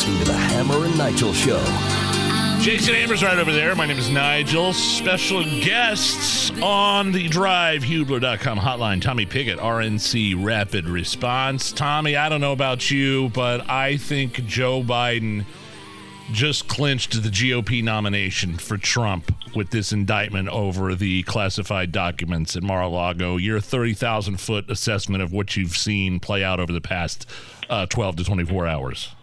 listening to the Hammer and Nigel Show. Jason Amber's right over there. My name is Nigel. Special guests on the Drive, Hubler.com hotline. Tommy Pigott, RNC Rapid Response. Tommy, I don't know about you, but I think Joe Biden just clinched the GOP nomination for Trump with this indictment over the classified documents at Mar a Lago. Your 30,000 foot assessment of what you've seen play out over the past uh, 12 to 24 hours.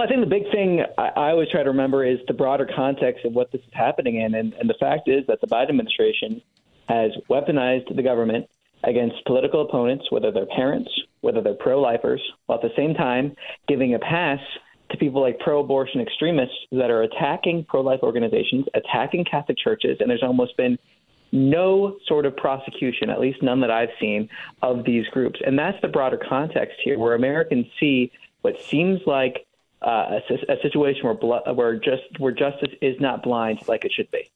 Well, I think the big thing I, I always try to remember is the broader context of what this is happening in. And, and the fact is that the Biden administration has weaponized the government against political opponents, whether they're parents, whether they're pro lifers, while at the same time giving a pass to people like pro abortion extremists that are attacking pro life organizations, attacking Catholic churches, and there's almost been no sort of prosecution, at least none that I've seen, of these groups. And that's the broader context here, where Americans see what seems like uh, a, situation where where just where justice is not blind like it should be.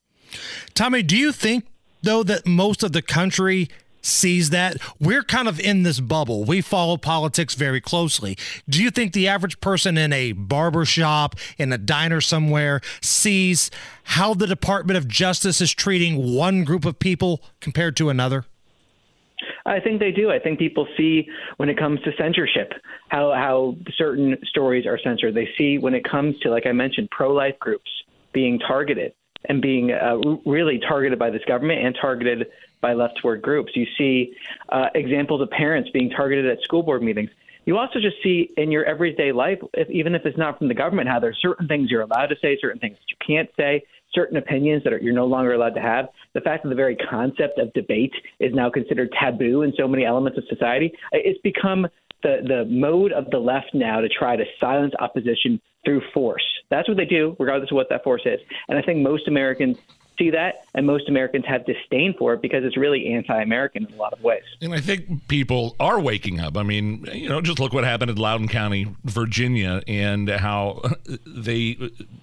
Tommy, do you think though that most of the country sees that? We're kind of in this bubble. We follow politics very closely. Do you think the average person in a barber shop in a diner somewhere sees how the department of justice is treating one group of people compared to another I think they do. I think people see when it comes to censorship how how certain stories are censored. They see when it comes to, like I mentioned, pro-life groups being targeted and being uh, really targeted by this government and targeted by leftward groups. You see uh, examples of parents being targeted at school board meetings. You also just see in your everyday life, if, even if it's not from the government, how there's certain things you're allowed to say, certain things you can't say, certain opinions that are, you're no longer allowed to have. The fact that the very concept of debate is now considered taboo in so many elements of society, uh, it's become the, the mode of the left now to try to silence opposition through force. That's what they do, regardless of what that force is. And I think most Americans see that, and most Americans have disdain for it because it's really anti-American in a lot of ways. And I think people are waking up. I mean, you know, just look what happened in Loudoun County, Virginia, and how they,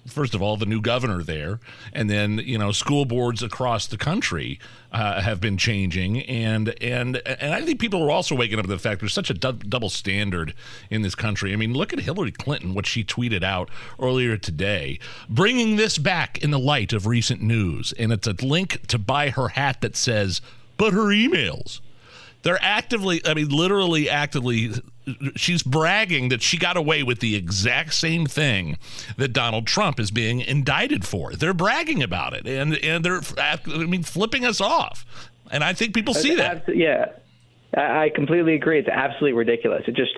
first of all, the new governor there, and then you know, school boards across the country uh, have been changing, and and and I think people are also waking up to the fact there's such a du- double standard in this country. I mean, look at Hillary Clinton, what she tweeted out earlier today, bringing this back in the light of recent news, and it's a link to buy her hat that says, "But her emails." They're actively, I mean, literally actively she's bragging that she got away with the exact same thing that Donald Trump is being indicted for. They're bragging about it, and and they're I mean flipping us off. And I think people see that. Yeah, I completely agree. It's absolutely ridiculous. It just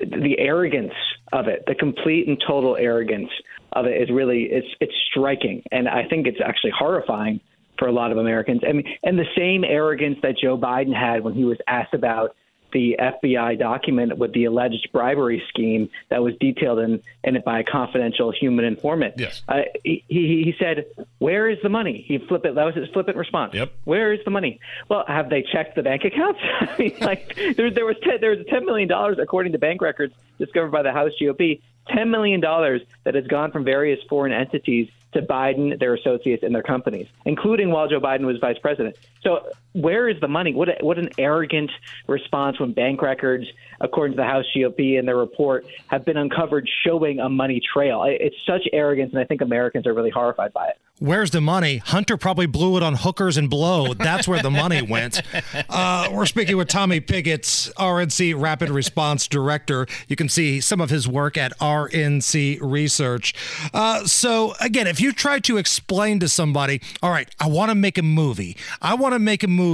the arrogance of it, the complete and total arrogance of it is really it's it's striking, and I think it's actually horrifying for a lot of Americans. I mean, and the same arrogance that Joe Biden had when he was asked about the FBI document with the alleged bribery scheme that was detailed in, in it by a confidential human informant. Yes. Uh, he, he said, "Where is the money?" He flipped it. That was his flippant response. Yep. Where is the money? Well, have they checked the bank accounts? I mean, like there, there was ten, there was ten million dollars according to bank records discovered by the House GOP. $10 million that has gone from various foreign entities to Biden, their associates, and their companies, including while Joe Biden was vice president. So, where is the money? What, a, what an arrogant response when bank records, according to the House GOP and their report, have been uncovered showing a money trail. It's such arrogance, and I think Americans are really horrified by it. Where's the money? Hunter probably blew it on hookers and blow. That's where the money went. Uh, we're speaking with Tommy Pigott, RNC Rapid Response Director. You can see some of his work at RNC Research. Uh, so, again, if you try to explain to somebody, all right, I want to make a movie, I want to make a movie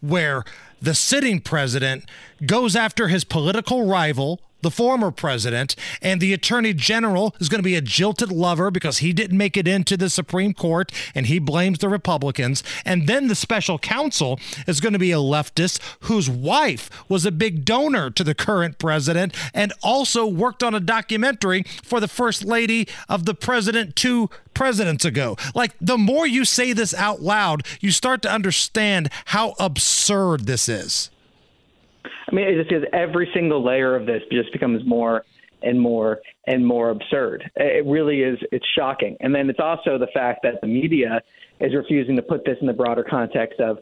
where the sitting president goes after his political rival the former president, and the attorney general is going to be a jilted lover because he didn't make it into the Supreme Court and he blames the Republicans. And then the special counsel is going to be a leftist whose wife was a big donor to the current president and also worked on a documentary for the first lady of the president two presidents ago. Like, the more you say this out loud, you start to understand how absurd this is. I mean, it just is every single layer of this just becomes more and more and more absurd. It really is. It's shocking. And then it's also the fact that the media is refusing to put this in the broader context of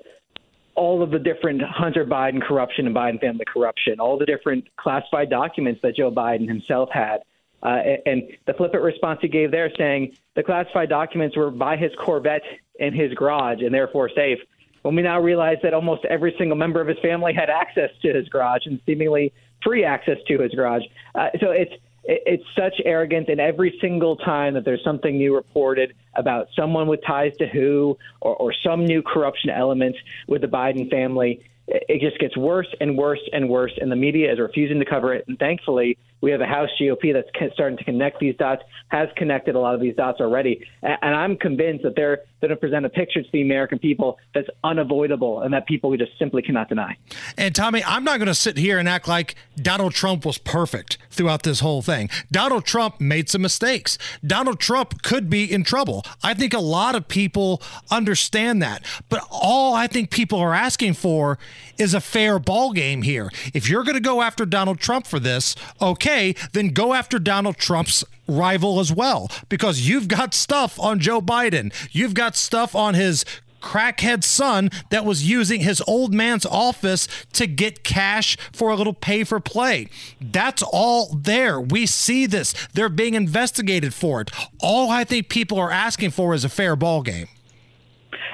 all of the different Hunter Biden corruption and Biden family corruption, all the different classified documents that Joe Biden himself had Uh, and the flippant response he gave there saying the classified documents were by his Corvette in his garage and therefore safe. When we now realize that almost every single member of his family had access to his garage and seemingly free access to his garage. Uh, so it's it's such arrogance and every single time that there's something new reported about someone with ties to who or, or some new corruption element with the biden family it just gets worse and worse and worse, and the media is refusing to cover it. And thankfully, we have a House GOP that's starting to connect these dots, has connected a lot of these dots already. And I'm convinced that they're going to present a picture to the American people that's unavoidable and that people just simply cannot deny. And Tommy, I'm not going to sit here and act like Donald Trump was perfect throughout this whole thing. Donald Trump made some mistakes. Donald Trump could be in trouble. I think a lot of people understand that. But all I think people are asking for is a fair ball game here. If you're going to go after Donald Trump for this, okay, then go after Donald Trump's rival as well because you've got stuff on Joe Biden. You've got stuff on his crackhead son that was using his old man's office to get cash for a little pay for play. That's all there. We see this. They're being investigated for it. All I think people are asking for is a fair ball game.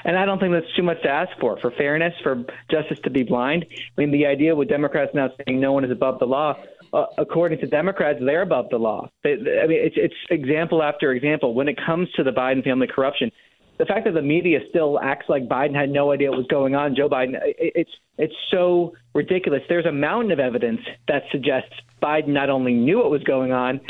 And I don't think that's too much to ask for. For fairness, for justice to be blind. I mean, the idea with Democrats now saying no one is above the law, uh, according to Democrats, they're above the law. They, I mean, it's, it's example after example. When it comes to the Biden family corruption, the fact that the media still acts like Biden had no idea what was going on, Joe Biden, it's it's so ridiculous. There's a mountain of evidence that suggests Biden not only knew what was going on,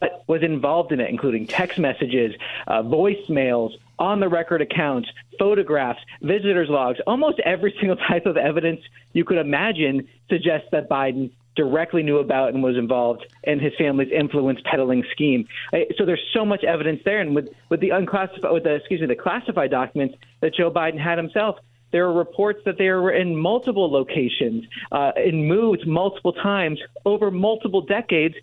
but was involved in it, including text messages, uh, voicemails, on the record accounts, photographs, visitors logs, almost every single type of evidence you could imagine suggests that Biden directly knew about and was involved in his family's influence peddling scheme. So there's so much evidence there, and with with the unclassified, with the excuse me, the classified documents that Joe Biden had himself. There are reports that they were in multiple locations, uh, in moods multiple times over multiple decades,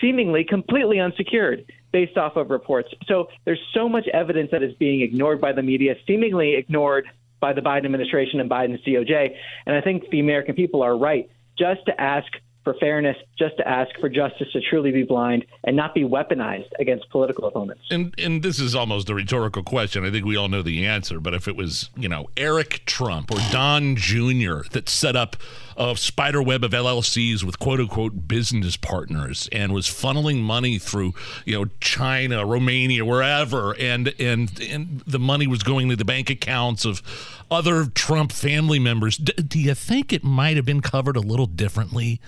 seemingly completely unsecured based off of reports. So there's so much evidence that is being ignored by the media, seemingly ignored by the Biden administration and Biden's DOJ. And I think the American people are right just to ask for fairness, just to ask for justice to truly be blind and not be weaponized against political opponents. And and this is almost a rhetorical question. I think we all know the answer, but if it was, you know, Eric Trump or Don Jr. that set up a spider web of LLCs with quote unquote business partners and was funneling money through, you know, China, Romania, wherever, and and and the money was going to the bank accounts of other Trump family members. D- do you think it might have been covered a little differently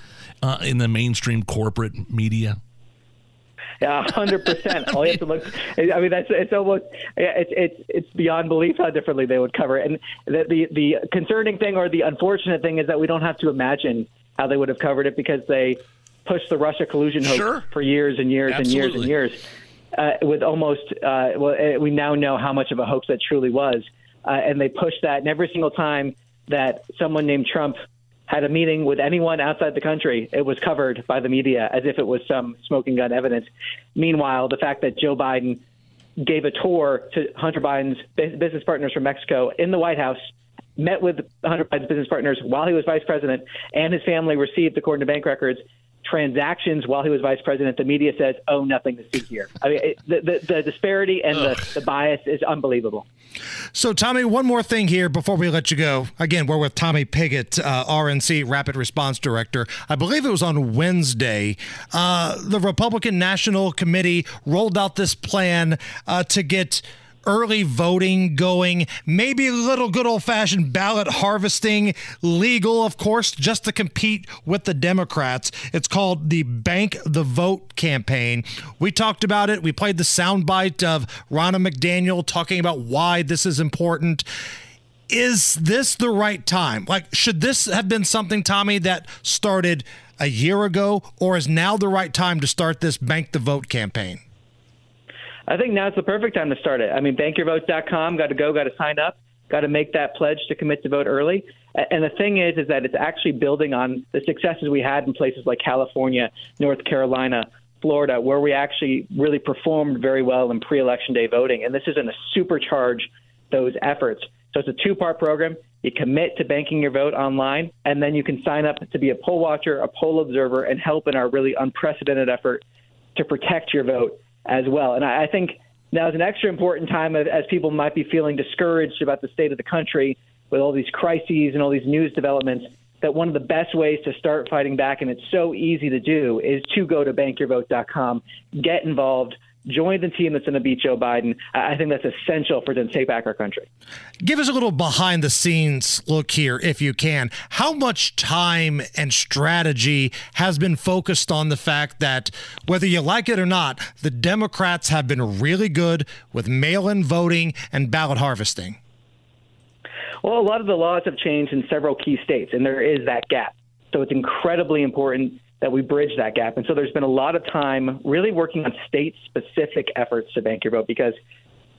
uh, in the mainstream corporate media? Yeah, hundred percent. All you have to look. I mean, that's it's almost it's it's it's beyond belief how differently they would cover it. And the the the concerning thing or the unfortunate thing is that we don't have to imagine how they would have covered it because they pushed the Russia collusion hoax sure. for years and years Absolutely. and years and years. Uh, with almost, uh, well, uh, we now know how much of a hoax that truly was, uh, and they pushed that. And every single time that someone named Trump had a meeting with anyone outside the country, it was covered by the media as if it was some smoking gun evidence. Meanwhile, the fact that Joe Biden gave a tour to Hunter Biden's business partners from Mexico in the White House, met with Hunter Biden's business partners while he was vice president, and his family received, according to bank records, transactions while he was vice president, the media says, "Oh, nothing to see here." I mean, it, the, the, the disparity and the, the bias is unbelievable. So, Tommy, one more thing here before we let you go. Again, we're with Tommy Pigott, uh, RNC Rapid Response Director. I believe it was on Wednesday. Uh, the Republican National Committee rolled out this plan uh, to get early voting going, maybe a little good old fashioned ballot harvesting, legal, of course, just to compete with the Democrats. It's called the Bank the Vote campaign. We talked about it. We played the soundbite of Ronna McDaniel talking about why this is important is this the right time? Like, should this have been something, Tommy, that started a year ago, or is now the right time to start this Bank the Vote campaign? I think now's the perfect time to start it. I mean, bankyourvote.com, got to go, got to sign up, got to make that pledge to commit to vote early. And the thing is, is that it's actually building on the successes we had in places like California, North Carolina, Florida, where we actually really performed very well in pre-election day voting. And this is going to supercharge those efforts. So it's a two-part program. You commit to banking your vote online, and then you can sign up to be a poll watcher, a poll observer, and help in our really unprecedented effort to protect your vote as well. And I, I think now is an extra important time as people might be feeling discouraged about the state of the country with all these crises and all these news developments. That one of the best ways to start fighting back, and it's so easy to do, is to go to bankyourvote.com, get involved, join the team that's going to beat Joe Biden. I think that's essential for them to take back our country. Give us a little behind the scenes look here, if you can. How much time and strategy has been focused on the fact that, whether you like it or not, the Democrats have been really good with mail in voting and ballot harvesting? Well, a lot of the laws have changed in several key states, and there is that gap. So it's incredibly important that we bridge that gap. And so there's been a lot of time really working on state specific efforts to bank your vote because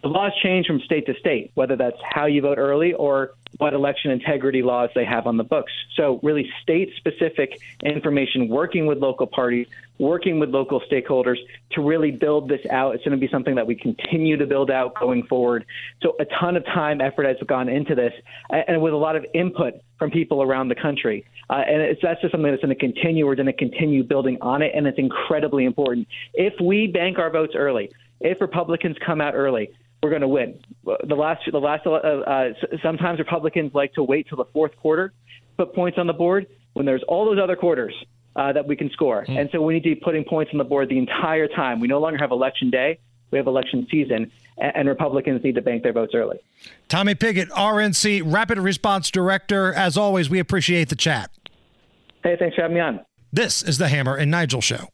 the laws change from state to state, whether that's how you vote early or what election integrity laws they have on the books. So, really, state specific information, working with local parties, working with local stakeholders to really build this out. It's going to be something that we continue to build out going forward. So, a ton of time, effort has gone into this, and with a lot of input from people around the country. Uh, and it's, that's just something that's going to continue. We're going to continue building on it, and it's incredibly important. If we bank our votes early, if Republicans come out early, we're going to win. The last, the last, uh, uh, sometimes Republicans like to wait till the fourth quarter, put points on the board when there's all those other quarters uh, that we can score. Mm. And so we need to be putting points on the board the entire time. We no longer have election day. We have election season, and Republicans need to bank their votes early. Tommy Pigott, RNC Rapid Response Director. As always, we appreciate the chat. Hey, thanks for having me on. This is the Hammer and Nigel Show.